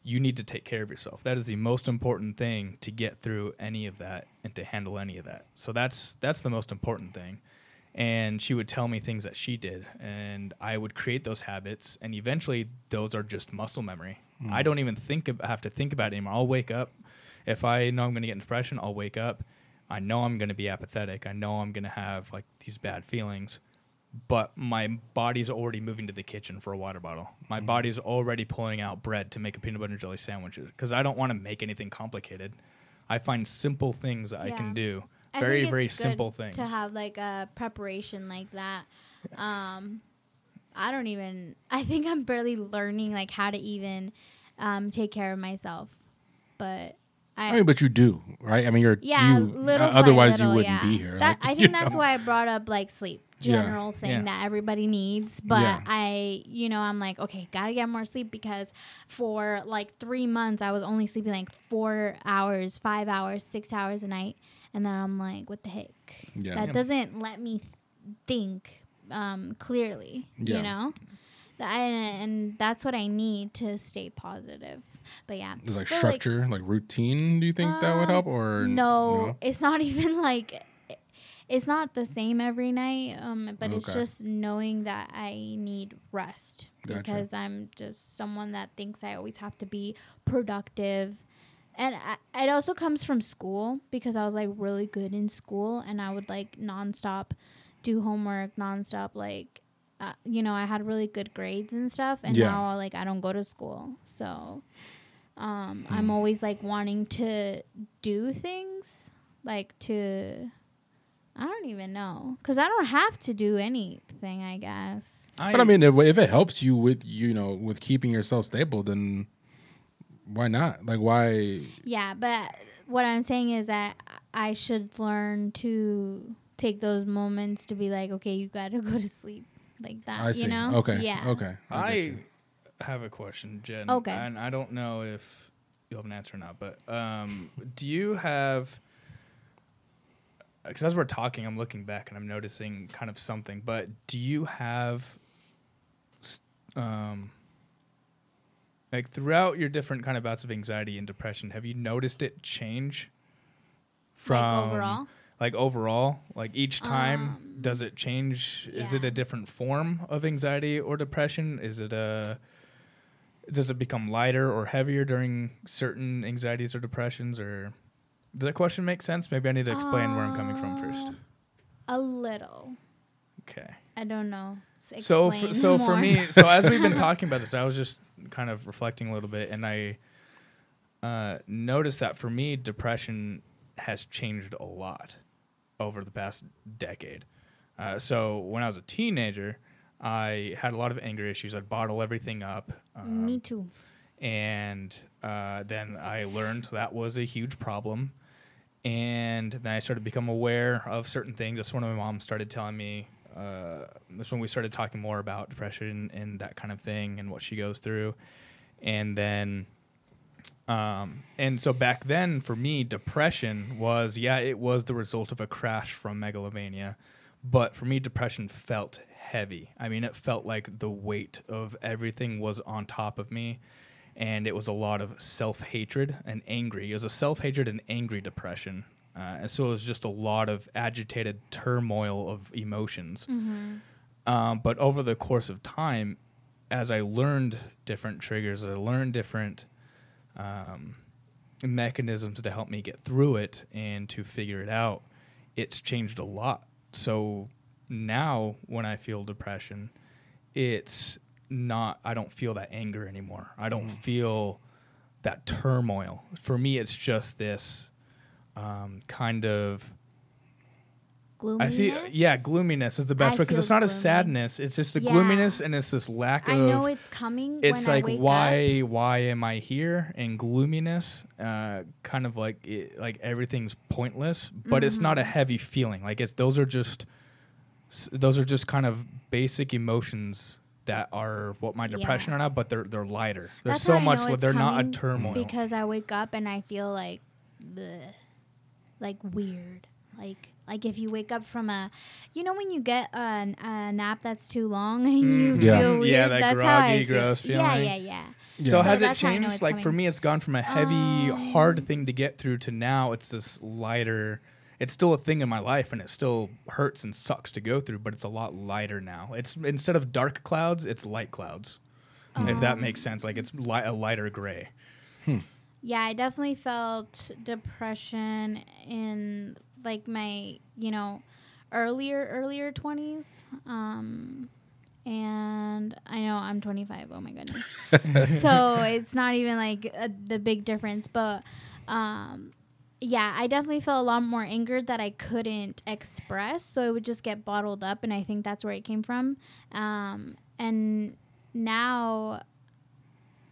you need to take care of yourself. That is the most important thing to get through any of that and to handle any of that. So that's that's the most important thing. And she would tell me things that she did, and I would create those habits, and eventually those are just muscle memory. I don't even think ab- have to think about it anymore. I'll wake up if I know I'm going to get in depression. I'll wake up. I know I'm going to be apathetic. I know I'm going to have like these bad feelings but my body's already moving to the kitchen for a water bottle. My Mm-hmm. body's already pulling out bread to make a peanut butter and jelly sandwich because I don't want to make anything complicated. I find simple things that I can do. I very think very it's good simple things. to have like a preparation like that. Um, I don't even. I think I'm barely learning like how to even um, take care of myself, but I. I mean, but you do, right? I mean, you're yeah, you, little uh, otherwise little, you wouldn't yeah. be here. That, like, *laughs* I think that's know? why I brought up like sleep, Yeah. general thing Yeah. that everybody needs. But Yeah. I, you know, I'm like, okay, gotta get more sleep because for like three months I was only sleeping like four hours, five hours, six hours a night, and then I'm like, what the heck? Yeah. That Yeah. doesn't let me th- think um, clearly. Yeah. You know. Th- And, and that's what I need to stay positive. But yeah, Is like So, structure, like, routine. Do you think that would um, help, or no, it's not *laughs* even like it's not the same every night. Um, but it's just knowing that I need rest Gotcha. because I'm just someone that thinks I always have to be productive. And I, it also comes from school because I was like really good in school and I would like nonstop do homework, nonstop like uh, you know, I had really good grades and stuff, and Yeah. now like I don't go to school, so um, Hmm. I'm always like wanting to do things, like to. I don't even know because I don't have to do anything. I guess. But I mean, if, if it helps you with you know with keeping yourself stable, then why not? Like why? Yeah, but what I'm saying is that I should learn to take those moments to be like, okay, you got to *laughs* go to sleep like that. I see. You know? Okay. Yeah. Okay. get I have a question, Jen. Okay. And I don't know if you'll have an answer or not, but um, do you have? Because as we're talking, I'm looking back and I'm noticing kind of something. But do you have, s- um, like throughout your different kind of bouts of anxiety and depression, have you noticed it change? From. Like overall? like overall, like each time, Um, does it change? Is it a different form of anxiety or depression? Is it a does it become lighter or heavier during certain anxieties or depressions? Or does that question make sense? Maybe I need to explain where I'm coming from first. Uh, A little. Okay. I don't know. So, explain f- so for me, so as we've been *laughs* talking about this, I was just kind of reflecting a little bit, and I uh, noticed that for me, depression has changed a lot over the past decade. Uh, so when I was a teenager, I had a lot of anger issues. I'd bottle everything up. Um, Me too. and uh, then I learned that was a huge problem. And then I started to become aware of certain things. That's when my mom started telling me. Uh, that's when we started talking more about depression and that kind of thing and what she goes through. And then, um, and so back then for me, depression was yeah, it was the result of a crash from megalomania. But for me, depression felt heavy. I mean, it felt like the weight of everything was on top of me and it was a lot of self hatred and angry. It was a self hatred and angry depression. Uh, and so it was just a lot of agitated turmoil of emotions. Um, but over the course of time, as I learned different triggers, I learned different um, mechanisms to help me get through it and to figure it out, it's changed a lot. So now when I feel depression, it's not, I don't feel that anger anymore. I don't feel that turmoil. For me, it's just this um, kind of I Gloominess. feel yeah, gloominess is the best I way because it's not a sadness. It's just a Yeah. gloominess and it's this lack of. I know it's coming. it's when like I wake why Up. why am I here? And gloominess, uh, kind of like it, like everything's pointless, but it's not a Mm-hmm. heavy feeling. Like it's those are just those are just kind of basic emotions that are what my depression Yeah. are now, but they're they're lighter. There's That's so much know li- it's they're not a turmoil. because I wake up and I feel like, bleh, like weird, like like if you wake up from a, you know, when you get a, a nap that's too long and *laughs* you Mm. Yeah. feel weird. Yeah, that that's how I groggy, feel. gross Yeah, feeling. yeah, yeah. Yeah. So So has it that's how I know changed? it's Like for me, it's gone from a heavy, Um, hard thing to get through to now it's this lighter. It's still a thing in my life, and it still hurts and sucks to go through, but it's a lot lighter now. It's instead of dark clouds, it's light clouds. If that makes Um, sense, like it's li- a lighter gray. Yeah, I definitely felt depression in like my, you know, earlier earlier 20s. Um and I know I'm 25. Oh my goodness. *laughs* so it's not even like a, the big difference, but um yeah, I definitely felt a lot more anger that I couldn't express, so it would just get bottled up and I think that's where it came from. Um and now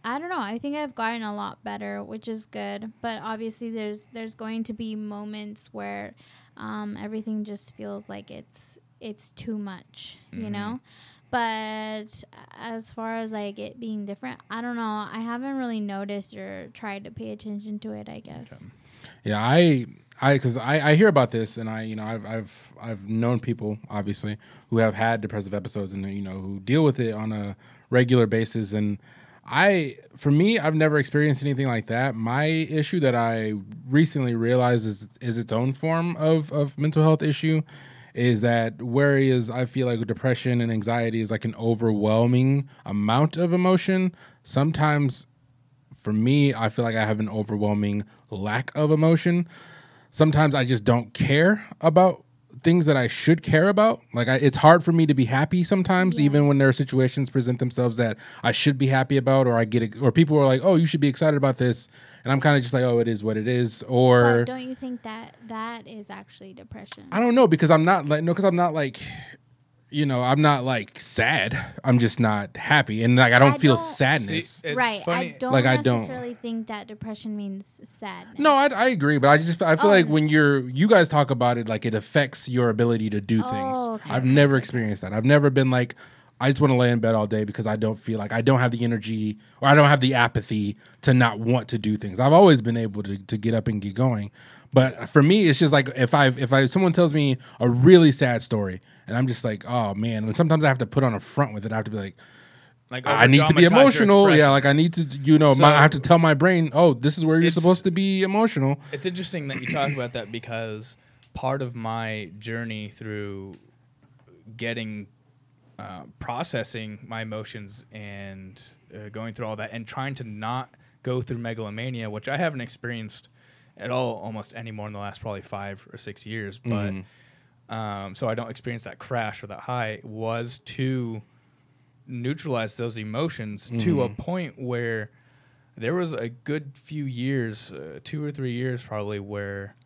I don't know. I think I've gotten a lot better, which is good. But obviously, there's there's going to be moments where um, everything just feels like it's it's too much, you Mhm. know. But as far as like it being different, I don't know. I haven't really noticed or tried to pay attention to it. I guess. Okay. Yeah, I, I, because I, I hear about this, and I, you know, I've, I've, I've known people obviously who have had depressive episodes, and you know, who deal with it on a regular basis. And I, for me, I've never experienced anything like that. My issue that I recently realized is is its own form of of mental health issue. Is that whereas I feel like depression and anxiety is like an overwhelming amount of emotion, sometimes for me, I feel like I have an overwhelming lack of emotion. Sometimes I just don't care about things that I should care about. Like I, it's hard for me to be happy sometimes, Yeah. even when there are situations present themselves that I should be happy about, or I get, or people are like, "Oh, you should be excited about this," and I'm kind of just like, "Oh, it is what it is," or But don't you think that that is actually depression? I don't know because I'm not like no because I'm not like you know, I'm not like sad. I'm just not happy, and like I don't I feel don't- sadness. See, right. funny- I don't Like, I don't- necessarily think that depression means sadness. no, I, I agree, but I just I feel Oh, like no. when you're you guys talk about it, like it affects your ability to do oh, things. Oh, okay, I've okay, never okay, experienced that. I've never been like I just want to lay in bed all day because I don't feel like I don't have the energy or I don't have the apathy to not want to do things. I've always been able to to get up and get going. But for me, it's just like if I if I someone tells me a really sad story and I'm just like, oh man, and sometimes I have to put on a front with it. I have to be like, Like I need to be emotional. Yeah, like I need to, you know, my, I have to tell my brain, oh, this is where you're supposed to be emotional. It's interesting that you talk about that because part of my journey through getting uh, processing my emotions and uh, going through all that and trying to not go through megalomania, which I haven't experienced at all almost anymore in the last probably five or six years, but um, so I don't experience that crash or that high, was to neutralize those emotions to a point where there was a good few years, uh, two or three years probably, where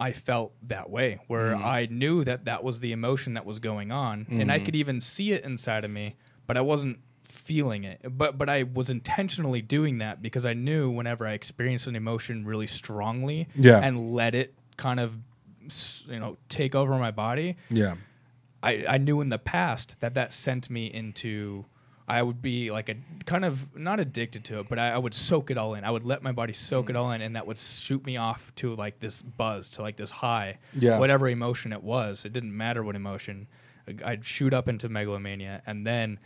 I felt that way, where I knew that that was the emotion that was going on, and I could even see it inside of me, but I wasn't feeling it. But but I was intentionally doing that because I knew whenever I experienced an emotion really strongly, Yeah. and let it kind of you know take over my body, Yeah. I, I knew in the past that that sent me into I would be like a kind of not addicted to it, but I, I would soak it all in. I would let my body soak it mm. all in, and that would shoot me off to like this buzz, to like this high, Yeah. whatever emotion it was. It didn't matter what emotion. I'd shoot up into megalomania, and then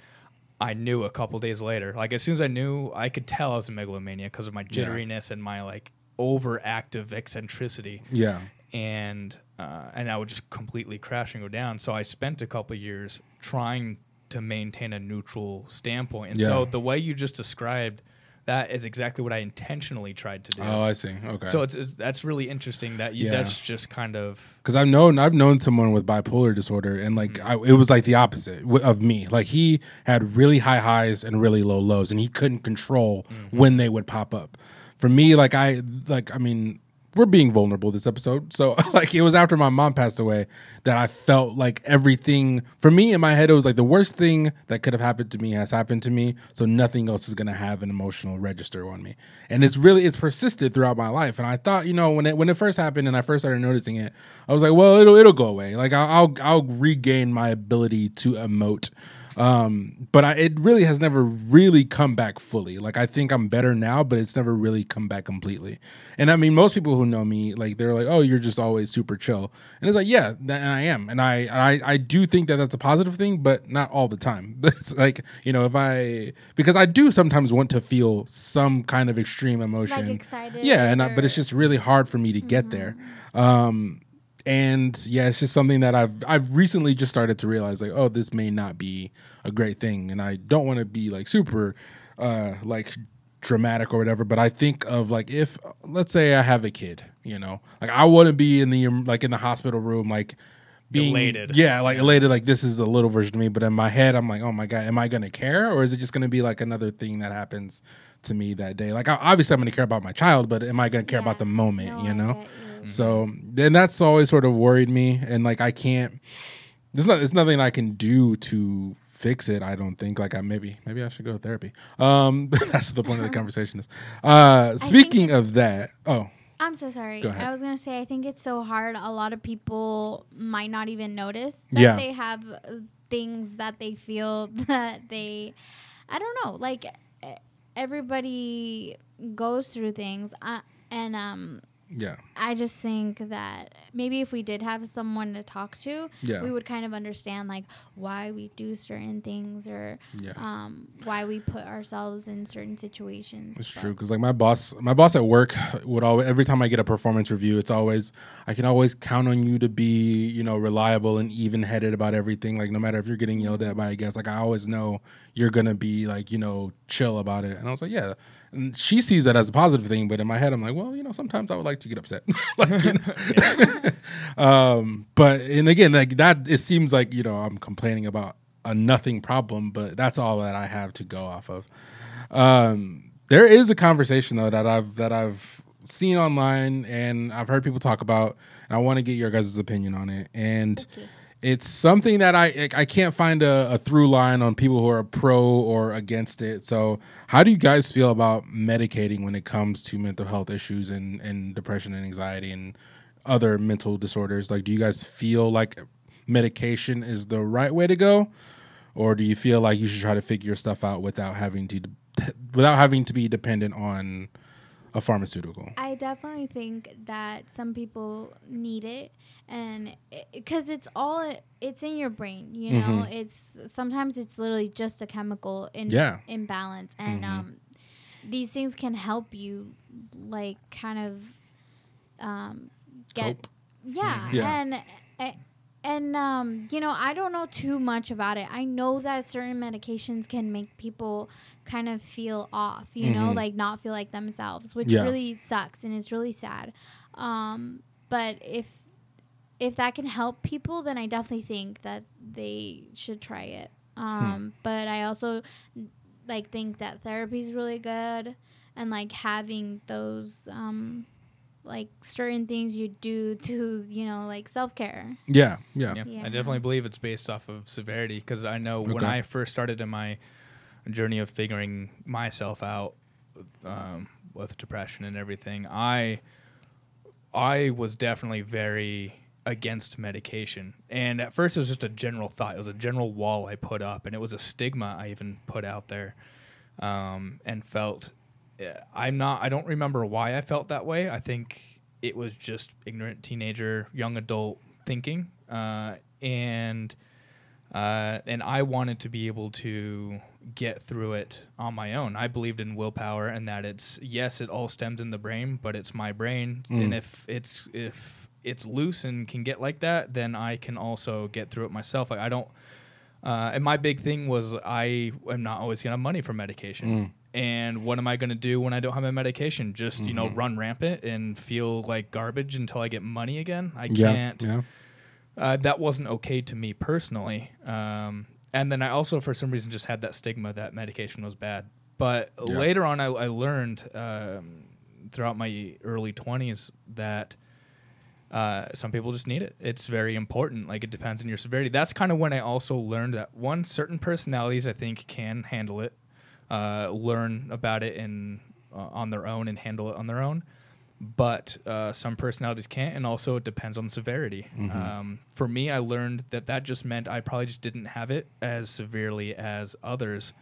I knew a couple days later. Like as soon as I knew, I could tell I was in megalomania because of my Yeah. jitteriness and my like overactive eccentricity Yeah. and uh, and I would just completely crash and go down. So I spent a couple years trying to maintain a neutral standpoint. And so the way you just described that is exactly what I intentionally tried to do. Oh, I see. Okay. so it's, it's that's really interesting that you, Yeah. that's just kind of because I've known I've known someone with bipolar disorder, and like Mm. I, it was like the opposite of me. Like he had really high highs and really low lows, and he couldn't control Mm-hmm. when they would pop up. For me, like I like I mean. We're being vulnerable this episode. So *laughs* like it was after my mom passed away that I felt like everything for me in my head it was like the worst thing that could have happened to me has happened to me. So nothing else is gonna have an emotional register on me. And it's really it's persisted throughout my life. And I thought, you know, when it when it first happened and I first started noticing it, I was like, well, it'll it'll go away. Like I'll I'll, I'll regain my ability to emote. Um, but I, it really has never really come back fully. Like I think I'm better now, but it's never really come back completely. And I mean, most people who know me, like they're like, "Oh, you're just always super chill," and it's like, yeah, and I am, and I, I, I do think that that's a positive thing, but not all the time. *laughs* It's like, you know, if I because I do sometimes want to feel some kind of extreme emotion, excited yeah, and I, but it's just really hard for me to get there. Um, and yeah, it's just something that I've I've recently just started to realize like, oh, this may not be a great thing, and I don't want to be like super, uh, like dramatic or whatever. But I think of like if let's say I have a kid, you know, like I wouldn't be in the um, like in the hospital room, like being Elated. yeah, like elated, like this is a little version of me. But in my head, I'm like, oh my god, am I gonna care, or is it just gonna be like another thing that happens to me that day? Like obviously, I'm gonna care about my child, but am I gonna care about the moment? No, you I know. get you. So then that's always sort of worried me, and like I can't. There's not. There's nothing I can do to fix it. I don't think. Like I maybe maybe I should go to therapy. Um, *laughs* that's the point of the *laughs* conversation is. Uh, speaking of that, oh I'm so sorry. Go ahead. I was gonna say I think it's so hard. A lot of people might not even notice that Yeah. they have things that they feel *laughs* that they. I don't know. Like everybody goes through things, uh, and um, yeah, I just think that maybe if we did have someone to talk to, Yeah. we would kind of understand like why we do certain things or Yeah. um, why we put ourselves in certain situations. It's But- true because like my boss, my boss at work would always every time I get a performance review, it's always I can always count on you to be you know reliable and even headed about everything. Like no matter if you're getting yelled at by a guest, like I always know you're gonna be like you know chill about it. And I was like, yeah. And she sees that as a positive thing, but in my head, I'm like, well, you know, sometimes I would like to get upset. *laughs* like, know? *laughs* *laughs* um, but and again, like that, it seems like you know I'm complaining about a nothing problem, but that's all that I have to go off of. Um, there is a conversation though that I've that I've seen online and I've heard people talk about, and I want to get your guys' opinion on it. And Okay. It's something that I I can't find a, a through line on people who are pro or against it. So, how do you guys feel about medicating when it comes to mental health issues and and depression and anxiety and other mental disorders? Like, do you guys feel like medication is the right way to go, or do you feel like you should try to figure stuff out without having to without having to be dependent on a pharmaceutical? I definitely think that some people need it and because it's all it's in your brain you know mm-hmm. it's sometimes it's literally just a chemical in, yeah. imbalance and mm-hmm. um, these things can help you like kind of um, get Cope. yeah, yeah. and and um, you know i don't know too much about it i know that certain medications can make people kind of feel off you mm-hmm. know like not feel like themselves which yeah. really sucks and it's really sad um, but if if that can help people, then I definitely think that they should try it. Hmm. Um, hmm. But I also like think that therapy is really good, and like having those um, like certain things you do to you know like self care. Yeah, yeah, yeah, I definitely believe it's based off of severity because I know okay. when I first started in my journey of figuring myself out um, with depression and everything, I I was definitely very against medication. And at first, it was just a general thought. It was a general wall I put up, and it was a stigma I even put out there, um, and felt. I'm not. I don't remember why I felt that way. I think it was just ignorant teenager, young adult thinking, uh, and uh, and I wanted to be able to get through it on my own. I believed in willpower and that it's yes, it all stems in the brain, but it's my brain, mm. and if it's if it's loose and can get like that, then I can also get through it myself. Like I don't. Uh, and my big thing was I am not always gonna have money for medication. Mm. And what am I gonna do when I don't have my medication? Just mm-hmm. you know mm-hmm. run rampant and feel like garbage until I get money again. I yeah, can't. Yeah. Uh, that wasn't okay to me personally. Um, and then I also, for some reason, just had that stigma that medication was bad. But yeah. later on, I, I learned um, throughout my early 20s that uh, some people just need it. It's very important. Like it depends on your severity. That's kind of when I also learned that one certain personalities I think can handle it, uh, learn about it in uh, on their own and handle it on their own. But uh, some personalities can't, and also it depends on the severity. Mm-hmm. Um, for me, I learned that that just meant I probably just didn't have it as severely as others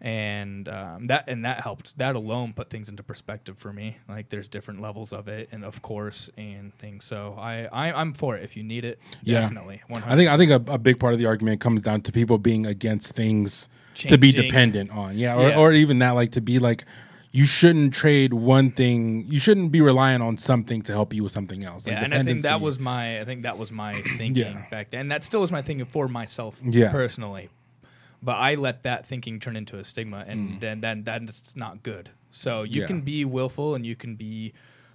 and um, that and that helped. That alone put things into perspective for me. Like there's different levels of it, and of course, and things. So I, I am for it. If you need it, yeah. definitely. 100%. I think I think a, a, big part of the argument comes down to people being against things Changing. to be dependent on. Yeah, or, yeah. or even that like to be like. You shouldn't trade one thing. You shouldn't be relying on something to help you with something else. Like yeah, and I think that was my. I think that was my *clears throat* thinking yeah. back then. And That still is my thinking for myself yeah. personally but I let that thinking turn into a stigma, and mm. then then that's not good. So you yeah. can be willful and you can be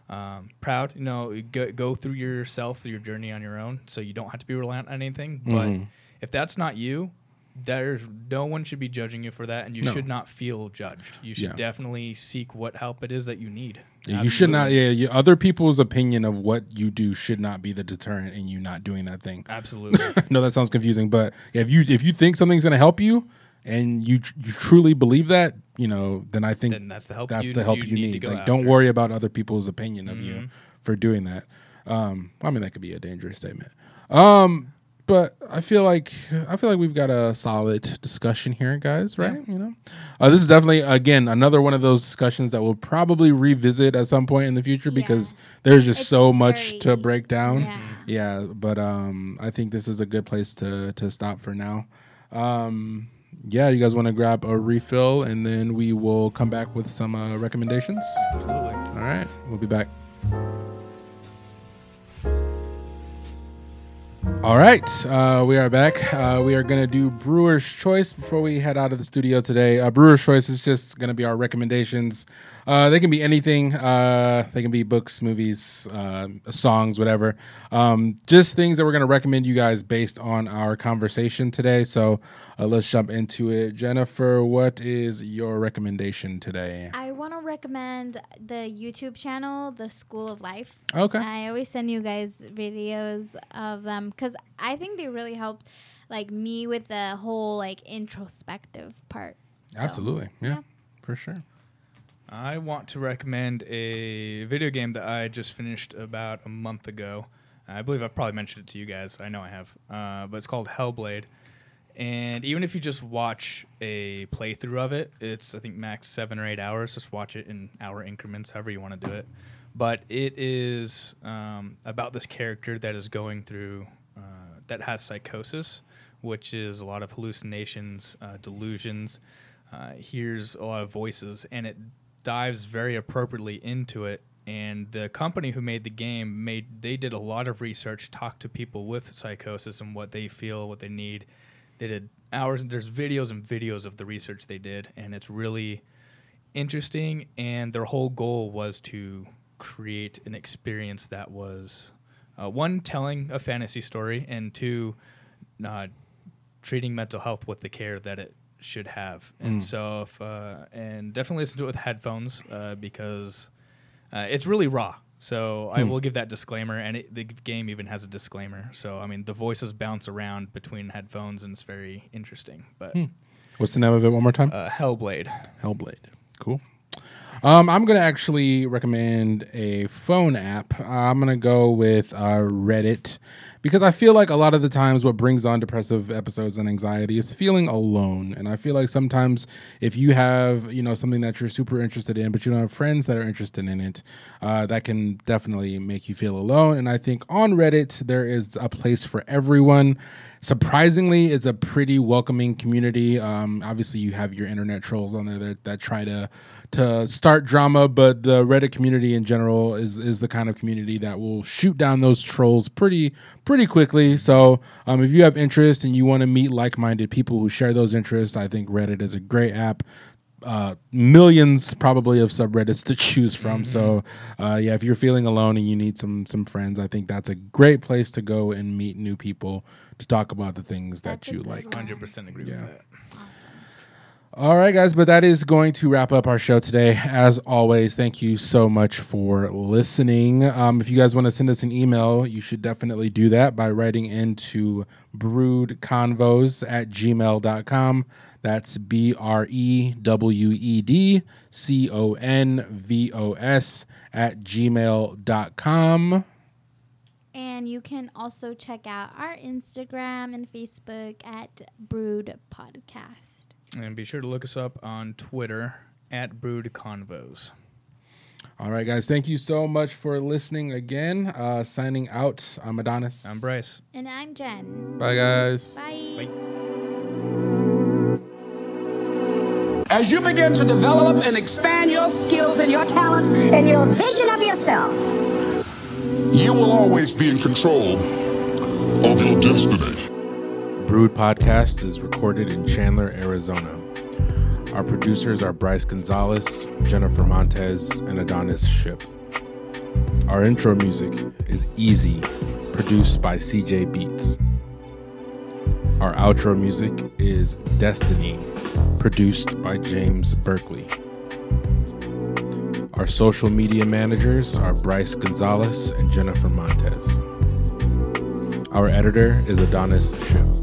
um, proud. You know, go, go through yourself, your journey on your own, so you don't have to be reliant on anything. Mm. But mm-hmm. if that's not you, there's no one should be judging you for that, and you no. should not feel judged. You should yeah. definitely seek what help it is that you need. Yeah, you should not. Yeah, you, other people's opinion of what you do should not be the deterrent in you not doing that thing. Absolutely. *laughs* no, that sounds confusing, but if you if you think something's going to help you, and you you truly believe that, you know, then I think then that's the help. That's you, the help you, you need. Like, don't worry about other people's opinion of mm-hmm. you for doing that. Um, I mean, that could be a dangerous statement. Um, but I feel like I feel like we've got a solid discussion here, guys. Right? Yeah. You know, uh, this is definitely again another one of those discussions that we'll probably revisit at some point in the future yeah. because there's just it's so much to break down. Yeah. yeah. but um, I think this is a good place to to stop for now. Um, yeah, you guys want to grab a refill and then we will come back with some uh, recommendations. Absolutely. All right, we'll be back. All right, uh, we are back. Uh, we are going to do Brewer's Choice before we head out of the studio today. Uh, Brewer's Choice is just going to be our recommendations. Uh, they can be anything. Uh, they can be books, movies, uh, songs, whatever. Um, just things that we're going to recommend you guys based on our conversation today. So let's jump into it. Jennifer, what is your recommendation today? I want to recommend the YouTube channel, The School of Life. Okay. I always send you guys videos of them because I think they really helped, like me with the whole like introspective part. So, Absolutely. Yeah, yeah. For sure. I want to recommend a video game that I just finished about a month ago. I believe I've probably mentioned it to you guys. I know I have. Uh, but it's called Hellblade. And even if you just watch a playthrough of it, it's, I think, max seven or eight hours. Just watch it in hour increments, however you want to do it. But it is um, about this character that is going through, uh, that has psychosis, which is a lot of hallucinations, uh, delusions, uh, hears a lot of voices, and it dives very appropriately into it. And the company who made the game made they did a lot of research, talked to people with psychosis and what they feel, what they need. They did hours there's videos and videos of the research they did, and it's really interesting. And their whole goal was to create an experience that was uh, one telling a fantasy story, and two uh, treating mental health with the care that it should have. And so, if, uh, and definitely listen to it with headphones uh, because uh, it's really raw. So I will give that disclaimer, and it, the game even has a disclaimer. So I mean, the voices bounce around between headphones, and it's very interesting. But What's the name of it? One more time. uh, Hellblade, Hellblade. Cool. Um, I'm gonna actually recommend a phone app. I'm gonna go with uh, Reddit because I feel like a lot of the times what brings on depressive episodes and anxiety is feeling alone. And I feel like sometimes if you have you know something that you're super interested in, but you don't have friends that are interested in it, uh, that can definitely make you feel alone. And I think on Reddit there is a place for everyone surprisingly it's a pretty welcoming community um, obviously you have your internet trolls on there that, that try to to start drama but the reddit community in general is is the kind of community that will shoot down those trolls pretty pretty quickly so um, if you have interest and you want to meet like-minded people who share those interests i think reddit is a great app uh, millions probably of subreddits to choose from. So, uh, yeah, if you're feeling alone and you need some some friends, I think that's a great place to go and meet new people to talk about the things That's that you like. hundred percent agree Yeah. with that. All right, guys, but that is going to wrap up our show today. As always, thank you so much for listening. Um, if you guys want to send us an email, you should definitely do that by writing into brewedconvos at gmail.com. That's B R E W E D C O N V O S at gmail.com. And you can also check out our Instagram and Facebook at Brewed Podcast. And be sure to look us up on Twitter at Brewed Convos. All right, guys, thank you so much for listening again. Uh, signing out, I'm Adonis. I'm Bryce. And I'm Jen. Bye, guys. Bye. As you begin to develop and expand your skills and your talents, and your vision of yourself. You will always be in control of your destiny. Brewed Podcast is recorded in Chandler, Arizona. Our producers are Bryce Gonzalez, Jennifer Montez, and Adonis Ship. Our intro music is Easy, produced by CJ Beats. Our outro music is Destiny, produced by James Berkeley. Our social media managers are Bryce Gonzalez and Jennifer Montez. Our editor is Adonis Ship.